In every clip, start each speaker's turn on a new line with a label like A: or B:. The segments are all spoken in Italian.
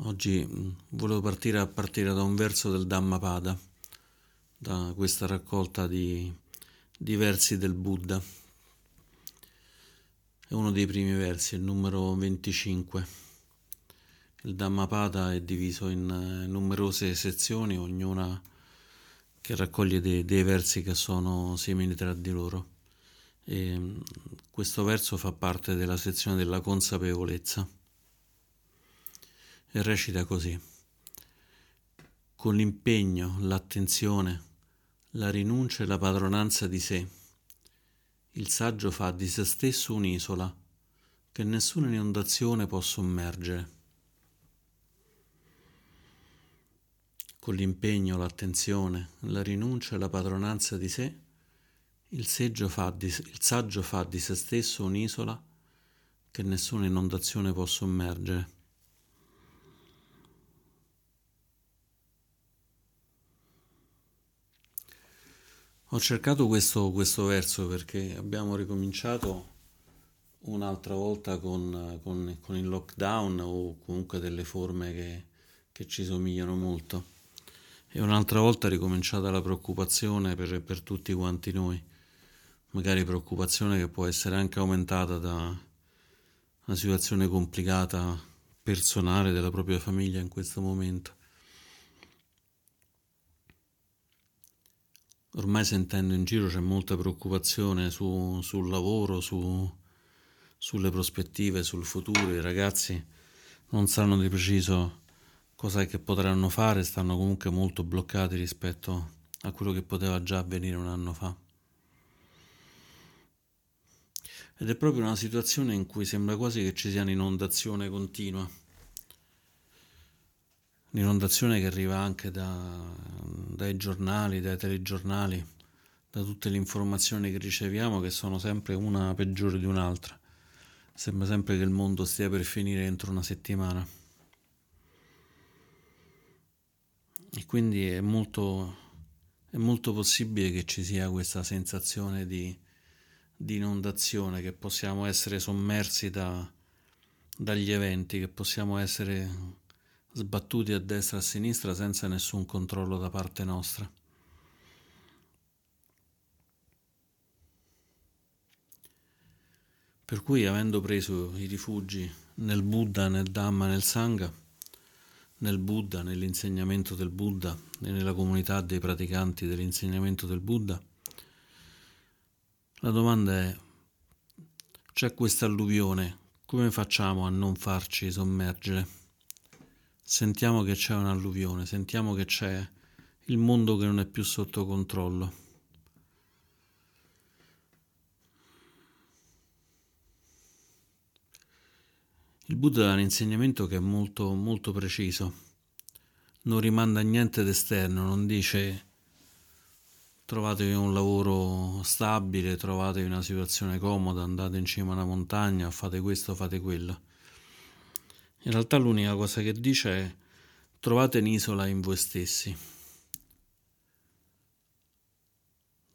A: Oggi mm, volevo partire a partire da un verso del Dhammapada, da questa raccolta di, di versi del Buddha. È uno dei primi versi, il numero 25. Il Dhammapada è diviso in eh, numerose sezioni, ognuna che raccoglie dei, dei versi che sono simili tra di loro. E mm, questo verso fa parte della sezione della consapevolezza e recita così. Con l'impegno, l'attenzione, la rinuncia e la padronanza di sé, il saggio fa di se stesso un'isola che nessuna inondazione può sommergere. Con l'impegno, l'attenzione, la rinuncia e la padronanza di sé, il, di, il saggio fa di se stesso un'isola che nessuna inondazione può sommergere. Ho cercato questo, questo, verso perché abbiamo ricominciato un'altra volta con, con, con, il lockdown o comunque delle forme che, che, ci somigliano molto e un'altra volta è ricominciata la preoccupazione per, per tutti quanti noi, magari preoccupazione che può essere anche aumentata da una situazione complicata personale della propria famiglia in questo momento. Ormai sentendo in giro c'è molta preoccupazione su, sul lavoro, su, sulle prospettive, sul futuro. I ragazzi non sanno di preciso cosa che potranno fare, stanno comunque molto bloccati rispetto a quello che poteva già avvenire un anno fa. Ed è proprio una situazione in cui sembra quasi che ci sia un'inondazione continua L'inondazione che arriva anche da, dai giornali, dai telegiornali, da tutte le informazioni che riceviamo che sono sempre una peggiore di un'altra. Sembra sempre che il mondo stia per finire entro una settimana. E quindi è molto, è molto possibile che ci sia questa sensazione di, di inondazione, che possiamo essere sommersi da, dagli eventi, che possiamo essere sbattuti a destra e a sinistra senza nessun controllo da parte nostra. Per cui, avendo preso i rifugi nel Buddha, nel Dhamma, nel Sangha, nel Buddha, nell'insegnamento del Buddha e nella comunità dei praticanti dell'insegnamento del Buddha, la domanda è, c'è questa alluvione, come facciamo a non farci sommergere? Sentiamo che c'è un'alluvione, sentiamo che c'è il mondo che non è più sotto controllo. Il Buddha ha un insegnamento che è molto, molto preciso, non rimanda a niente d'esterno, non dice trovatevi un lavoro stabile, trovatevi una situazione comoda, andate in cima a una montagna, fate questo, fate quello in realtà l'unica cosa che dice è trovate un'isola in voi stessi.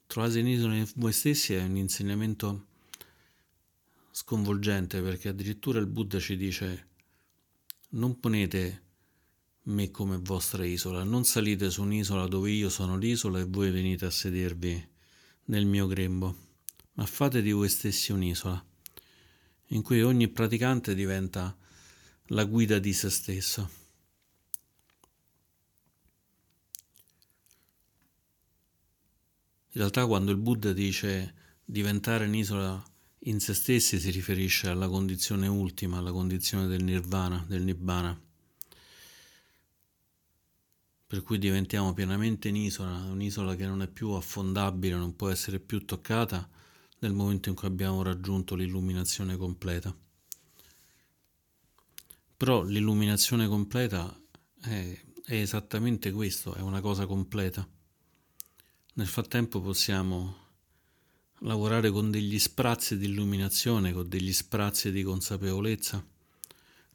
A: Trovate un'isola in voi stessi è un insegnamento sconvolgente perché addirittura il Buddha ci dice non ponete me come vostra isola, non salite su un'isola dove io sono l'isola e voi venite a sedervi nel mio grembo, ma fate di voi stessi un'isola in cui ogni praticante diventa la guida di se stesso. In realtà quando il Buddha dice diventare un'isola in se stessi si riferisce alla condizione ultima, alla condizione del nirvana, del nibbana. Per cui diventiamo pienamente un'isola, un'isola che non è più affondabile, non può essere più toccata nel momento in cui abbiamo raggiunto l'illuminazione completa. Però l'illuminazione completa è, è esattamente questo, è una cosa completa. Nel frattempo possiamo lavorare con degli sprazzi di illuminazione, con degli sprazzi di consapevolezza,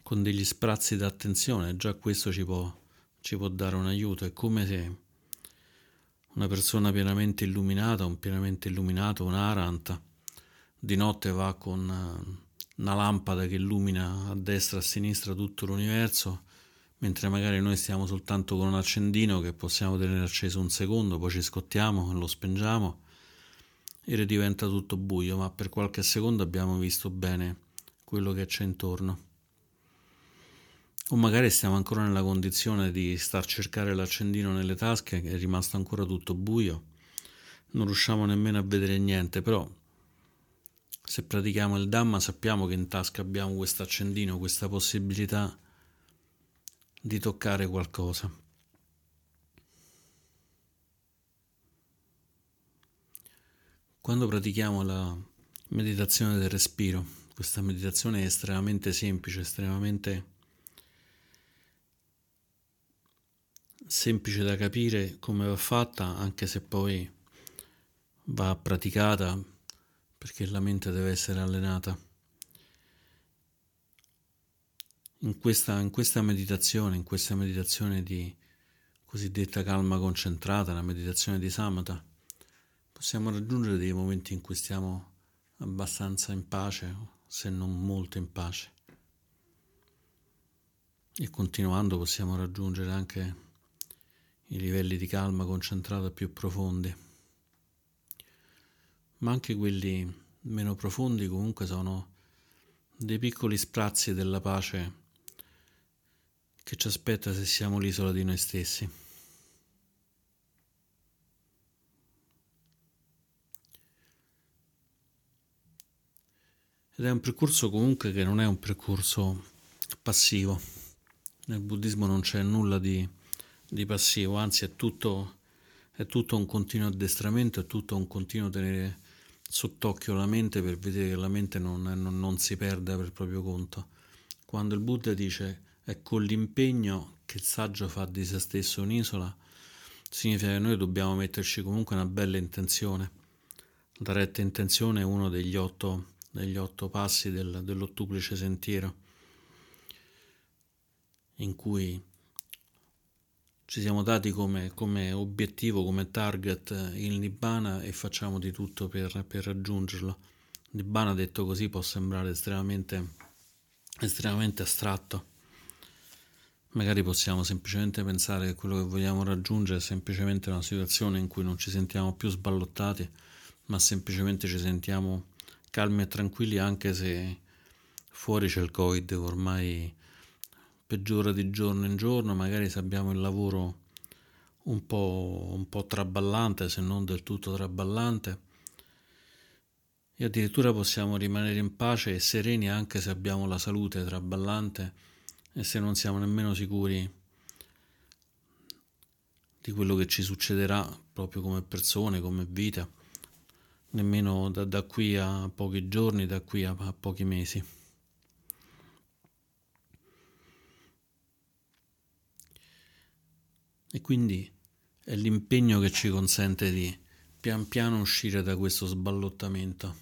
A: con degli sprazzi d'attenzione, già questo ci può, ci può dare un aiuto. È come se una persona pienamente illuminata, un pienamente illuminato, un aranta, di notte va con una lampada che illumina a destra e a sinistra tutto l'universo, mentre magari noi stiamo soltanto con un accendino che possiamo tenere acceso un secondo, poi ci scottiamo, lo spengiamo e diventa tutto buio, ma per qualche secondo abbiamo visto bene quello che c'è intorno. O magari stiamo ancora nella condizione di star cercare l'accendino nelle tasche, che è rimasto ancora tutto buio, non riusciamo nemmeno a vedere niente, però se pratichiamo il Dhamma sappiamo che in tasca abbiamo questo accendino, questa possibilità di toccare qualcosa. Quando pratichiamo la meditazione del respiro, questa meditazione è estremamente semplice, estremamente semplice da capire come va fatta, anche se poi va praticata perché la mente deve essere allenata. In questa, in questa meditazione, in questa meditazione di cosiddetta calma concentrata, la meditazione di samatha, possiamo raggiungere dei momenti in cui stiamo abbastanza in pace, se non molto in pace. E continuando possiamo raggiungere anche i livelli di calma concentrata più profondi. Ma anche quelli meno profondi comunque sono dei piccoli sprazzi della pace che ci aspetta se siamo l'isola di noi stessi. Ed è un percorso comunque che non è un percorso passivo. Nel buddismo non c'è nulla di di passivo, anzi è tutto, è tutto un continuo addestramento, è tutto un continuo tenere sott'occhio la mente per vedere che la mente non, non, non si perda per proprio conto. Quando il Buddha dice è con l'impegno che il saggio fa di se stesso un'isola, significa che noi dobbiamo metterci comunque una bella intenzione. La retta intenzione è uno degli otto, degli otto passi del, dell'ottuplice sentiero, in cui ci siamo dati come, come, obiettivo, come target il Nibbana e facciamo di tutto per, per raggiungerlo. Nibbana detto così può sembrare estremamente, estremamente astratto. Magari possiamo semplicemente pensare che quello che vogliamo raggiungere è semplicemente una situazione in cui non ci sentiamo più sballottati, ma semplicemente ci sentiamo calmi e tranquilli anche se fuori c'è il Covid ormai peggiora di giorno in giorno, magari se abbiamo il lavoro un po', un po' traballante, se non del tutto traballante, e addirittura possiamo rimanere in pace e sereni anche se abbiamo la salute traballante e se non siamo nemmeno sicuri di quello che ci succederà proprio come persone, come vita, nemmeno da, da qui a pochi giorni, da qui a, a pochi mesi. E quindi è l'impegno che ci consente di pian piano uscire da questo sballottamento.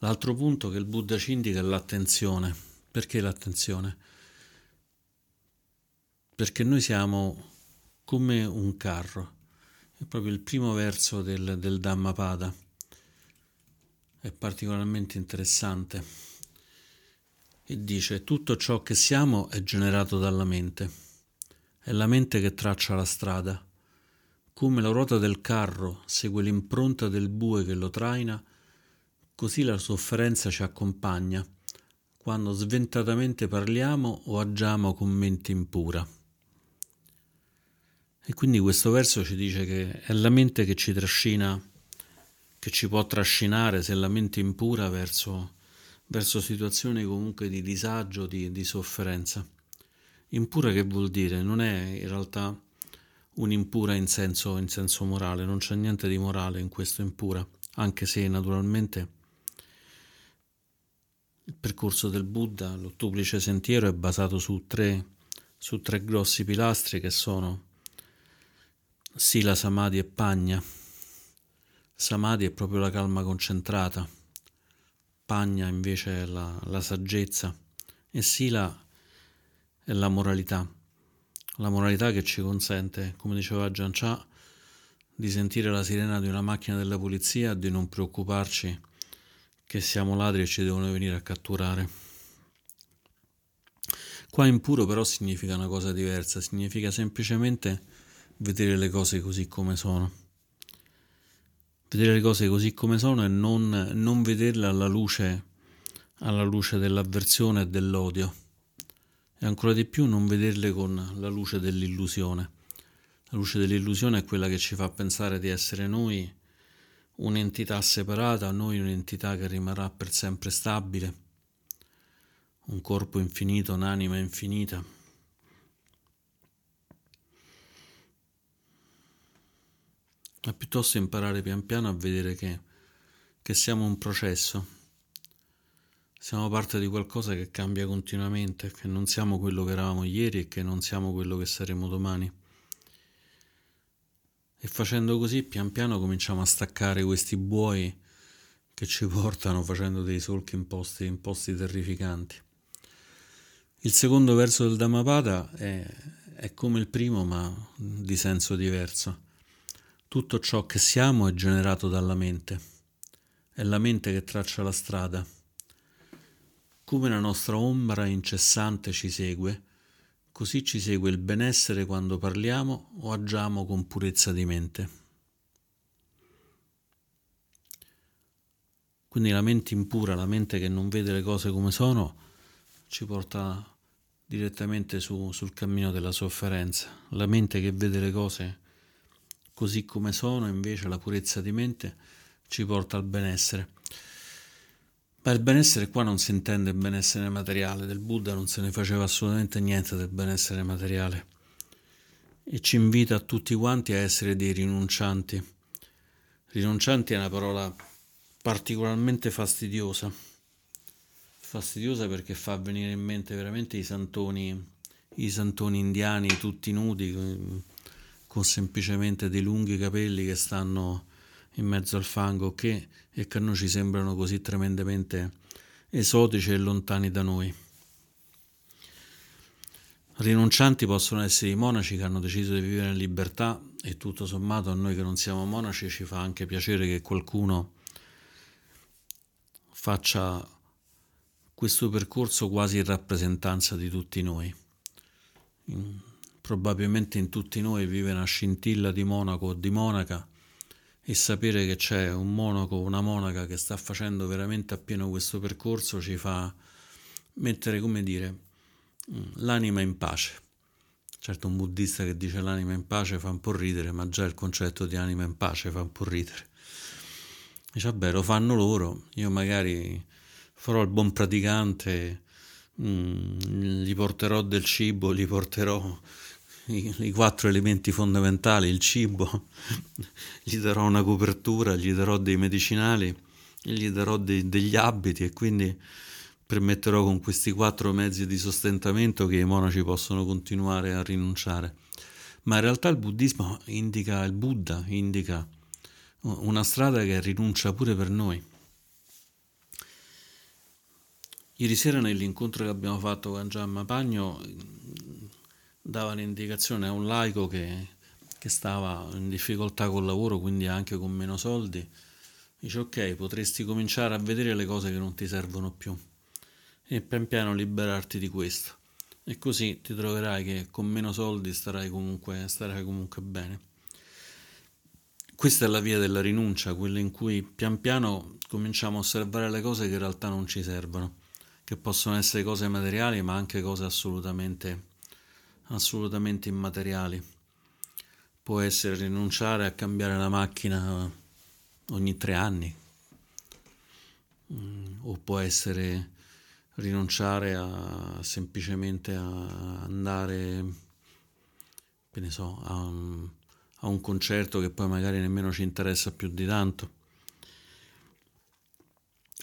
A: L'altro punto che il Buddha ci indica è l'attenzione. Perché l'attenzione? Perché noi siamo come un carro. È proprio il primo verso del, del Dhammapada. È particolarmente interessante. E dice: Tutto ciò che siamo è generato dalla mente. È la mente che traccia la strada. Come la ruota del carro segue l'impronta del bue che lo traina, così la sofferenza ci accompagna quando sventatamente parliamo o agiamo con mente impura. E quindi questo verso ci dice che è la mente che ci trascina, che ci può trascinare, se la mente impura, verso, verso situazioni comunque di disagio, di, di sofferenza. Impura che vuol dire? Non è in realtà un'impura in senso, in senso morale, non c'è niente di morale in questo impura, anche se naturalmente il percorso del Buddha, l'ottuplice sentiero, è basato su tre, su tre grossi pilastri che sono Sila, Samadhi e Pagna. Samadhi è proprio la calma concentrata, Pagna invece è la, la saggezza e Sila è la moralità. La moralità che ci consente, come diceva Gian Cha, di sentire la sirena di una macchina della polizia di non preoccuparci che siamo ladri e ci devono venire a catturare. Qua impuro però significa una cosa diversa, significa semplicemente vedere le cose così come sono. Vedere le cose così come sono e non, non vederle alla luce, alla luce dell'avversione e dell'odio. E ancora di più non vederle con la luce dell'illusione. La luce dell'illusione è quella che ci fa pensare di essere noi un'entità separata, noi un'entità che rimarrà per sempre stabile, un corpo infinito, un'anima infinita. Ma piuttosto imparare pian piano a vedere che, che siamo un processo, siamo parte di qualcosa che cambia continuamente, che non siamo quello che eravamo ieri e che non siamo quello che saremo domani. E facendo così, pian piano cominciamo a staccare questi buoi che ci portano facendo dei solchi in posti, in posti terrificanti. Il secondo verso del Dhammapada è, è come il primo, ma di senso diverso. Tutto ciò che siamo è generato dalla mente. È la mente che traccia la strada. Come la nostra ombra incessante ci segue, Così ci segue il benessere quando parliamo o agiamo con purezza di mente. Quindi la mente impura, la mente che non vede le cose come sono, ci porta direttamente su, sul cammino della sofferenza. La mente che vede le cose così come sono, invece la purezza di mente ci porta al benessere. Ma il benessere qua non si intende il benessere materiale, del Buddha non se ne faceva assolutamente niente del benessere materiale e ci invita a tutti quanti a essere dei rinuncianti. Rinuncianti è una parola particolarmente fastidiosa, fastidiosa perché fa venire in mente veramente i santoni, i santoni indiani tutti nudi, con semplicemente dei lunghi capelli che stanno in mezzo al fango che, e che a noi ci sembrano così tremendamente esotici e lontani da noi. Rinuncianti possono essere i monaci che hanno deciso di vivere in libertà e tutto sommato a noi che non siamo monaci ci fa anche piacere che qualcuno faccia questo percorso quasi in rappresentanza di tutti noi. probabilmente in tutti noi vive una scintilla di monaco o di monaca e sapere che c'è un monaco o una monaca che sta facendo veramente appieno questo percorso ci fa mettere, come dire, mm, l'anima in pace. Certo, un buddista che dice l'anima in pace fa un po' ridere, ma già il concetto di anima in pace fa un po' ridere. Dice, vabbè, lo fanno loro, io magari farò il buon praticante, mh, mm, gli porterò del cibo, gli porterò i, i, quattro elementi fondamentali, il cibo, gli darò una copertura, gli darò dei medicinali, gli darò dei, degli abiti e quindi permetterò con questi quattro mezzi di sostentamento che i monaci possono continuare a rinunciare. Ma in realtà il buddismo indica, il Buddha indica una strada che rinuncia pure per noi. Ieri sera nell'incontro che abbiamo fatto con Giamma Pagno dava l'indicazione a un laico che, che stava in difficoltà col lavoro, quindi anche con meno soldi, dice ok, potresti cominciare a vedere le cose che non ti servono più e pian piano liberarti di questo. E così ti troverai che con meno soldi starai comunque, starai comunque bene. Questa è la via della rinuncia, quella in cui pian piano cominciamo a osservare le cose che in realtà non ci servono, che possono essere cose materiali ma anche cose assolutamente assolutamente immateriali. Può essere rinunciare a cambiare la macchina ogni tre anni, mm, o può essere rinunciare a semplicemente a andare, che ne so, a a un concerto che poi magari nemmeno ci interessa più di tanto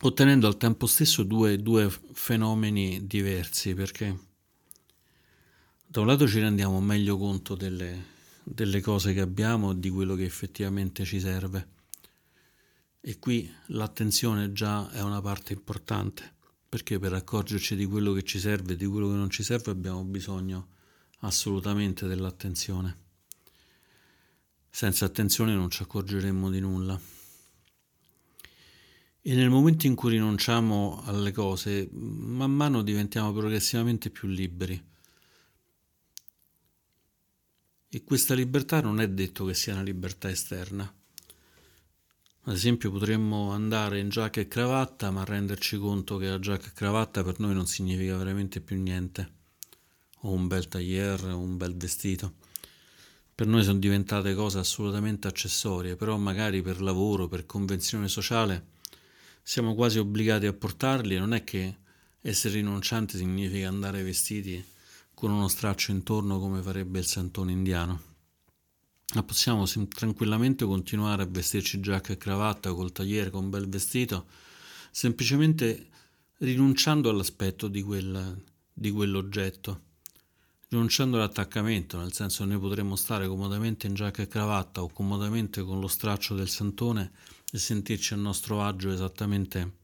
A: ottenendo al tempo stesso due, due, fenomeni diversi perché da un lato ci rendiamo meglio conto delle, delle cose che abbiamo, di quello che effettivamente ci serve. E qui l'attenzione già è una parte importante, perché per accorgerci di quello che ci serve e di quello che non ci serve abbiamo bisogno assolutamente dell'attenzione. Senza attenzione non ci accorgeremmo di nulla. E nel momento in cui rinunciamo alle cose, man mano diventiamo progressivamente più liberi. E questa libertà non è detto che sia una libertà esterna. Ad esempio potremmo andare in giacca e cravatta ma renderci conto che la giacca e cravatta per noi non significa veramente più niente. O un bel tailleur o un bel vestito. Per noi sono diventate cose assolutamente accessorie, però magari per lavoro, per convenzione sociale, siamo quasi obbligati a portarli. Non è che essere rinuncianti significa andare vestiti con uno straccio intorno come farebbe il santone indiano. Ma possiamo tranquillamente continuare a vestirci giacca e cravatta col tagliere, con un bel vestito, semplicemente rinunciando all'aspetto di, quel, di quell'oggetto, rinunciando all'attaccamento, nel senso noi potremmo stare comodamente in giacca e cravatta o comodamente con lo straccio del santone e sentirci a nostro agio esattamente,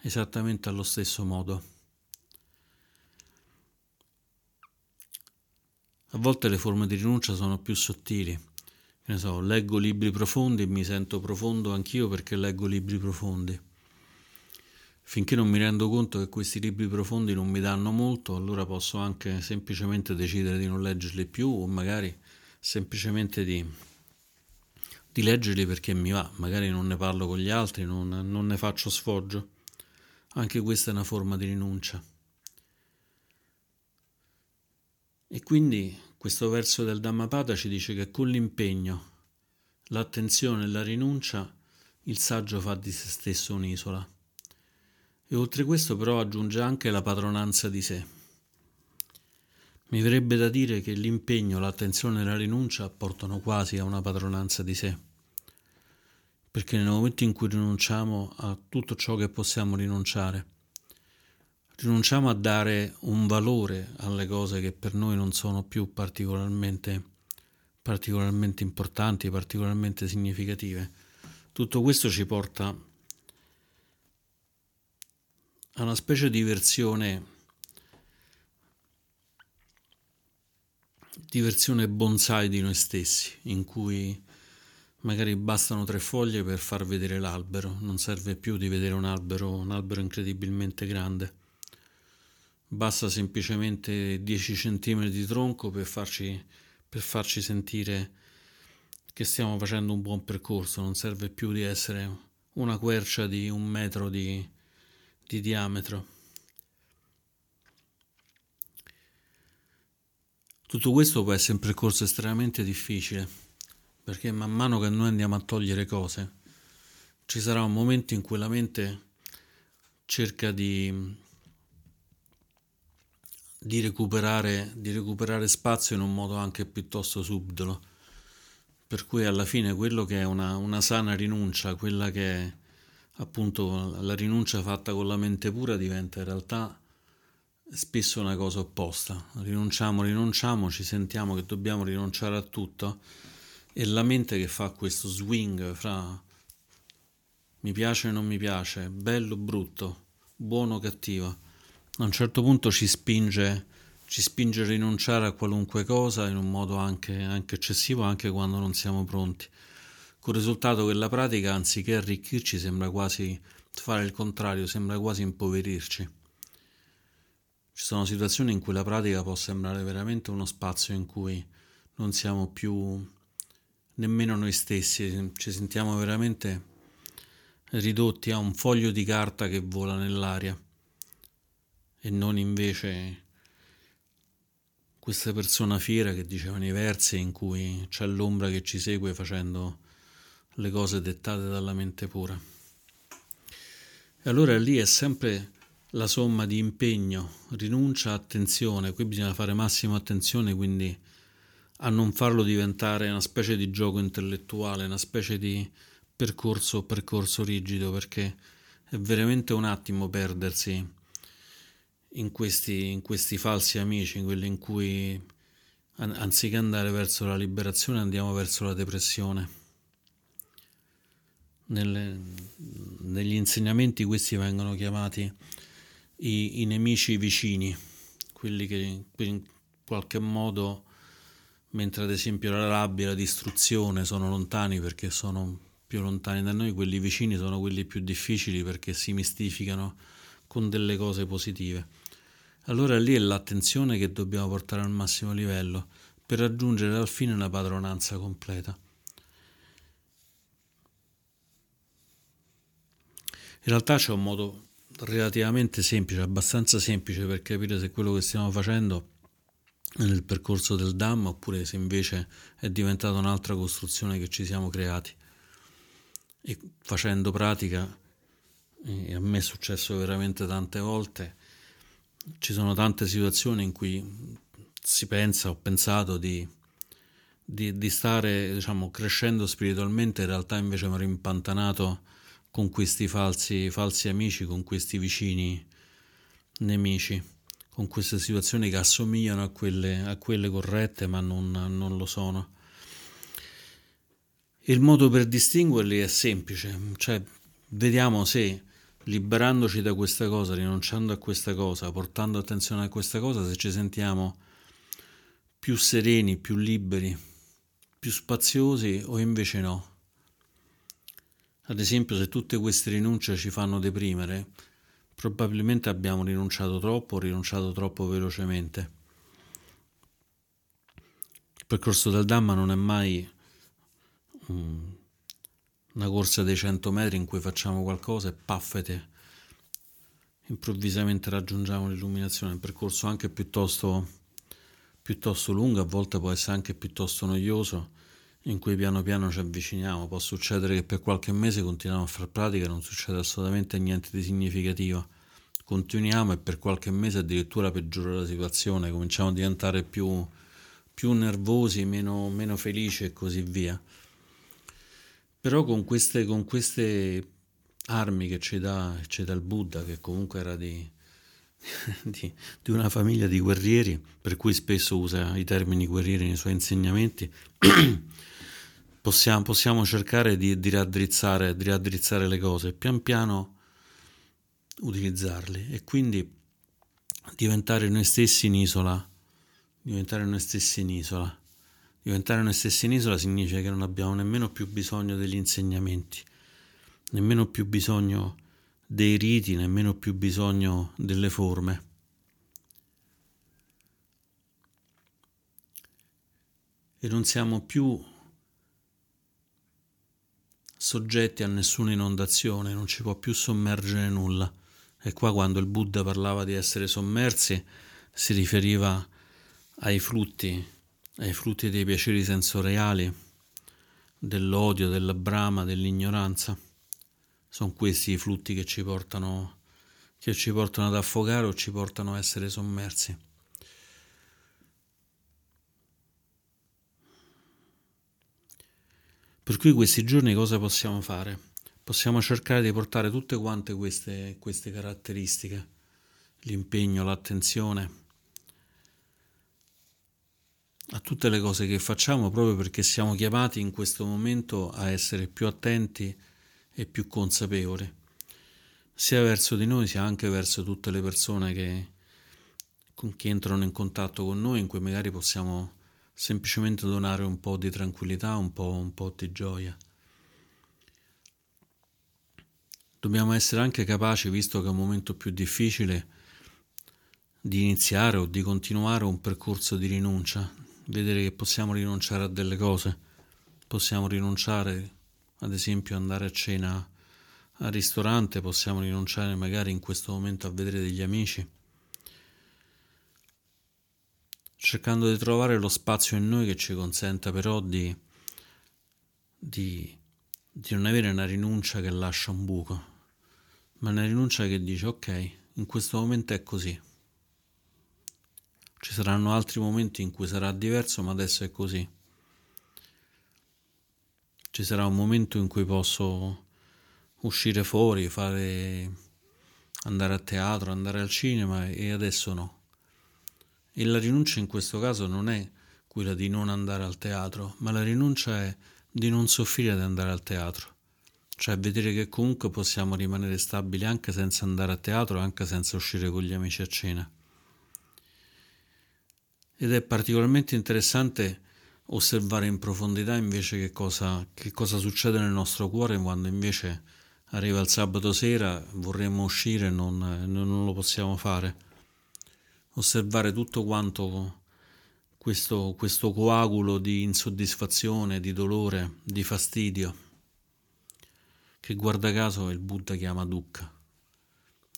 A: esattamente allo stesso modo. A volte le forme di rinuncia sono più sottili. Che ne so, leggo libri profondi e mi sento profondo anch'io perché leggo libri profondi. Finché non mi rendo conto che questi libri profondi non mi danno molto, allora posso anche semplicemente decidere di non leggerli più o magari semplicemente di, di leggerli perché mi va, magari non ne parlo con gli altri, non, non ne faccio sfoggio. Anche questa è una forma di rinuncia. E quindi questo verso del Dhammapada ci dice che con l'impegno, l'attenzione e la rinuncia il saggio fa di se stesso un'isola. E oltre questo però aggiunge anche la padronanza di sé. Mi verrebbe da dire che l'impegno, l'attenzione e la rinuncia portano quasi a una padronanza di sé. Perché nel momento in cui rinunciamo a tutto ciò che possiamo rinunciare, rinunciamo a dare un valore alle cose che per noi non sono più particolarmente, particolarmente importanti, particolarmente significative. Tutto questo ci porta a una specie di versione, di versione bonsai di noi stessi, in cui magari bastano tre foglie per far vedere l'albero, non serve più di vedere un albero, un albero incredibilmente grande basta semplicemente 10 cm di tronco per farci, per farci sentire che stiamo facendo un buon percorso, non serve più di essere una quercia di un metro di, di diametro. Tutto questo può essere un percorso estremamente difficile, perché man mano che noi andiamo a togliere cose, ci sarà un momento in cui la mente cerca di di recuperare, di recuperare spazio in un modo anche piuttosto subdolo. Per cui alla fine quello che è una, una sana rinuncia, quella che è appunto la rinuncia fatta con la mente pura diventa in realtà spesso una cosa opposta. Rinunciamo, rinunciamo, ci sentiamo che dobbiamo rinunciare a tutto e la mente che fa questo swing fra mi piace e non mi piace, bello o brutto, buono o cattivo a un certo punto ci spinge, ci spinge a rinunciare a qualunque cosa in un modo anche, anche eccessivo, anche quando non siamo pronti. Con il risultato che la pratica, anziché arricchirci, sembra quasi fare il contrario, sembra quasi impoverirci. Ci sono situazioni in cui la pratica può sembrare veramente uno spazio in cui non siamo più nemmeno noi stessi, ci sentiamo veramente ridotti a un foglio di carta che vola nell'aria e non invece questa persona fiera che dicevano i versi in cui c'è l'ombra che ci segue facendo le cose dettate dalla mente pura. E allora lì è sempre la somma di impegno, rinuncia, attenzione, qui bisogna fare massima attenzione quindi a non farlo diventare una specie di gioco intellettuale, una specie di percorso, percorso rigido, perché è veramente un attimo perdersi in questi, in questi falsi amici, in quelli in cui anziché andare verso la liberazione andiamo verso la depressione. Nelle, negli insegnamenti questi vengono chiamati i, i, nemici vicini, quelli che in qualche modo, mentre ad esempio la rabbia e la distruzione sono lontani perché sono più lontani da noi, quelli vicini sono quelli più difficili perché si mistificano con delle cose positive. Allora lì è l'attenzione che dobbiamo portare al massimo livello per raggiungere al fine una padronanza completa. In realtà c'è un modo relativamente semplice, abbastanza semplice per capire se quello che stiamo facendo è nel percorso del Dhamma oppure se invece è diventata un'altra costruzione che ci siamo creati. E facendo pratica, e a me è successo veramente tante volte, ci sono tante situazioni in cui si pensa, ho pensato di, di, di stare diciamo, crescendo spiritualmente, in realtà invece mi ero impantanato con questi falsi, falsi amici, con questi vicini nemici, con queste situazioni che assomigliano a quelle, a quelle corrette ma non, non lo sono. Il modo per distinguerli è semplice, cioè vediamo se liberandoci da questa cosa, rinunciando a questa cosa, portando attenzione a questa cosa, se ci sentiamo più sereni, più liberi, più spaziosi o invece no. Ad esempio, se tutte queste rinunce ci fanno deprimere, probabilmente abbiamo rinunciato troppo rinunciato troppo velocemente. Il percorso del Dhamma non è mai um, una corsa dei 100 metri in cui facciamo qualcosa e paffete, improvvisamente raggiungiamo l'illuminazione, è un percorso anche piuttosto piuttosto lungo, a volte può essere anche piuttosto noioso, in cui piano piano ci avviciniamo. Può succedere che per qualche mese continuiamo a fare pratica non succede assolutamente niente di significativo. Continuiamo e per qualche mese addirittura peggiora la situazione, cominciamo a diventare più, più nervosi, meno, meno felici e così via. Però con queste, con queste armi che ci dà, ci dà il Buddha, che comunque era di, di, di, una famiglia di guerrieri, per cui spesso usa i termini guerrieri nei suoi insegnamenti, possiamo, possiamo, cercare di, di, raddrizzare, di raddrizzare le cose, pian piano utilizzarli e quindi diventare noi stessi in isola, diventare noi stessi in isola. Diventare noi stessi in isola significa che non abbiamo nemmeno più bisogno degli insegnamenti, nemmeno più bisogno dei riti, nemmeno più bisogno delle forme. E non siamo più soggetti a nessuna inondazione, non ci può più sommergere nulla. E qua quando il Buddha parlava di essere sommersi si riferiva ai frutti, ai frutti dei piaceri sensoriali, dell'odio, della brama, dell'ignoranza sono questi i flutti che ci portano, che ci portano ad affogare o ci portano a essere sommersi. Per cui questi giorni cosa possiamo fare? Possiamo cercare di portare tutte quante queste, queste caratteristiche, l'impegno, l'attenzione, a tutte le cose che facciamo proprio perché siamo chiamati in questo momento a essere più attenti e più consapevole, sia verso di noi sia anche verso tutte le persone che, che entrano in contatto con noi, in cui magari possiamo semplicemente donare un po' di tranquillità, un po', un po' di gioia. Dobbiamo essere anche capaci, visto che è un momento più difficile, di iniziare o di continuare un percorso di rinuncia, vedere che possiamo rinunciare a delle cose, possiamo rinunciare ad esempio andare a cena al ristorante, possiamo rinunciare magari in questo momento a vedere degli amici, cercando di trovare lo spazio in noi che ci consenta però di, di, di non avere una rinuncia che lascia un buco, ma una rinuncia che dice ok, in questo momento è così. Ci saranno altri momenti in cui sarà diverso, ma adesso è così ci sarà un momento in cui posso uscire fuori, fare, andare a teatro, andare al cinema e adesso no. E la rinuncia in questo caso non è quella di non andare al teatro, ma la rinuncia è di non soffrire di andare al teatro, cioè vedere che comunque possiamo rimanere stabili anche senza andare a teatro, anche senza uscire con gli amici a cena. Ed è particolarmente interessante osservare in profondità invece che cosa, che cosa succede nel nostro cuore quando invece arriva il sabato sera, vorremmo uscire e non, non lo possiamo fare. Osservare tutto quanto questo, questo coagulo di insoddisfazione, di dolore, di fastidio, che guarda caso il Buddha chiama dukkha.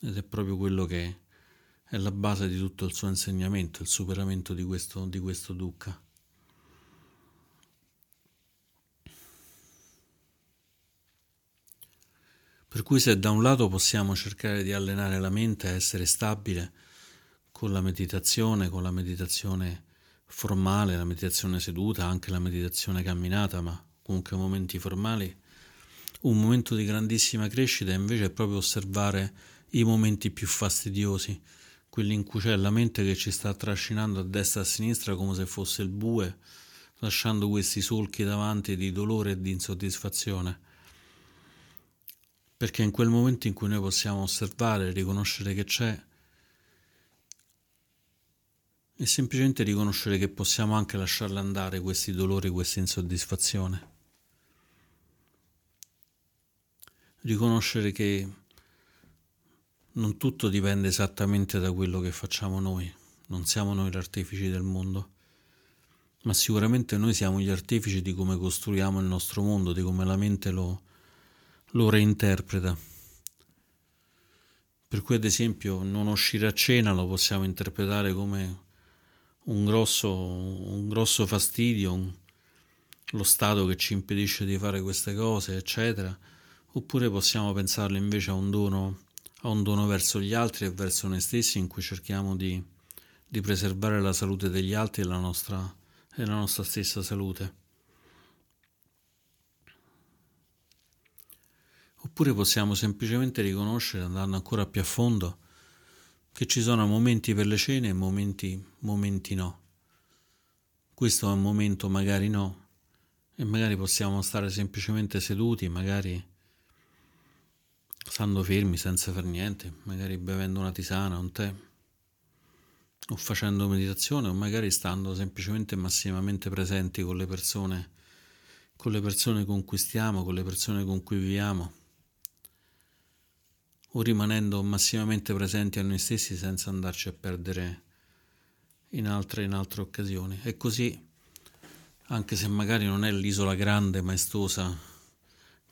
A: Ed è proprio quello che è la base di tutto il suo insegnamento, il superamento di questo, di questo dukkha. Per cui se da un lato possiamo cercare di allenare la mente a essere stabile con la meditazione, con la meditazione formale, la meditazione seduta, anche la meditazione camminata, ma comunque momenti formali, un momento di grandissima crescita invece è proprio osservare i momenti più fastidiosi, quelli in cui c'è la mente che ci sta trascinando a destra e a sinistra come se fosse il bue, lasciando questi solchi davanti di dolore e di insoddisfazione perché in quel momento in cui noi possiamo osservare, riconoscere che c'è e semplicemente riconoscere che possiamo anche lasciarla andare questi dolori, questa insoddisfazione. Riconoscere che non tutto dipende esattamente da quello che facciamo noi, non siamo noi gli artefici del mondo, ma sicuramente noi siamo gli artefici di come costruiamo il nostro mondo, di come la mente lo, lo reinterpreta. Per cui ad esempio non uscire a cena lo possiamo interpretare come un grosso, un grosso fastidio, un, lo Stato che ci impedisce di fare queste cose, eccetera, oppure possiamo pensarlo invece a un dono, a un dono verso gli altri e verso noi stessi in cui cerchiamo di, di preservare la salute degli altri e la nostra, e la nostra stessa salute. Oppure possiamo semplicemente riconoscere, andando ancora più a fondo, che ci sono momenti per le cene e momenti, momenti no. Questo è un momento magari no, e magari possiamo stare semplicemente seduti, magari stando fermi senza far niente, magari bevendo una tisana, un tè, o facendo meditazione, o magari stando semplicemente massimamente presenti con le persone, con le persone con cui stiamo, con le persone con cui viviamo o rimanendo massimamente presenti a noi stessi senza andarci a perdere in altre, in altre occasioni. E così, anche se magari non è l'isola grande, maestosa,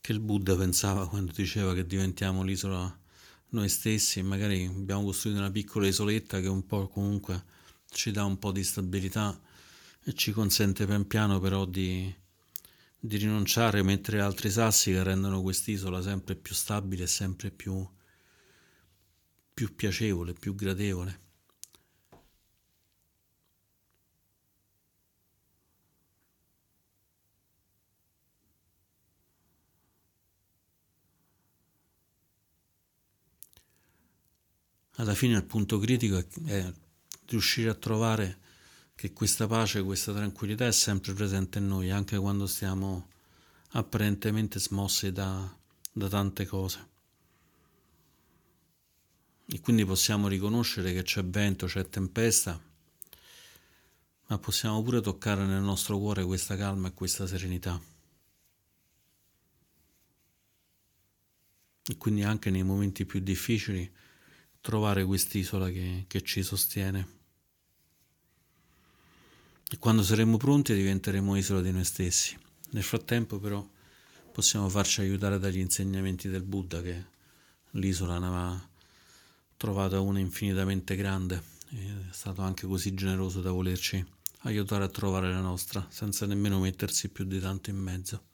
A: che il Buddha pensava quando diceva che diventiamo l'isola noi stessi, magari abbiamo costruito una piccola isoletta che un po' comunque ci dà un po' di stabilità e ci consente pian piano però di, di rinunciare, mettere altri sassi che rendono quest'isola sempre più stabile e sempre più più piacevole, più gradevole. Alla fine il punto critico è riuscire a trovare che questa pace, questa tranquillità è sempre presente in noi, anche quando stiamo apparentemente smossi da, da tante cose. E quindi possiamo riconoscere che c'è vento, c'è tempesta, ma possiamo pure toccare nel nostro cuore questa calma e questa serenità. E quindi anche nei momenti più difficili trovare quest'isola che, che ci sostiene. E quando saremo pronti diventeremo isola di noi stessi. Nel frattempo però possiamo farci aiutare dagli insegnamenti del Buddha che l'isola ne aveva trovata una infinitamente grande è stato anche così generoso da volerci aiutare a trovare la nostra senza nemmeno mettersi più di tanto in mezzo.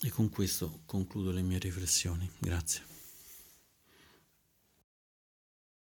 A: E con questo concludo le mie riflessioni. Grazie.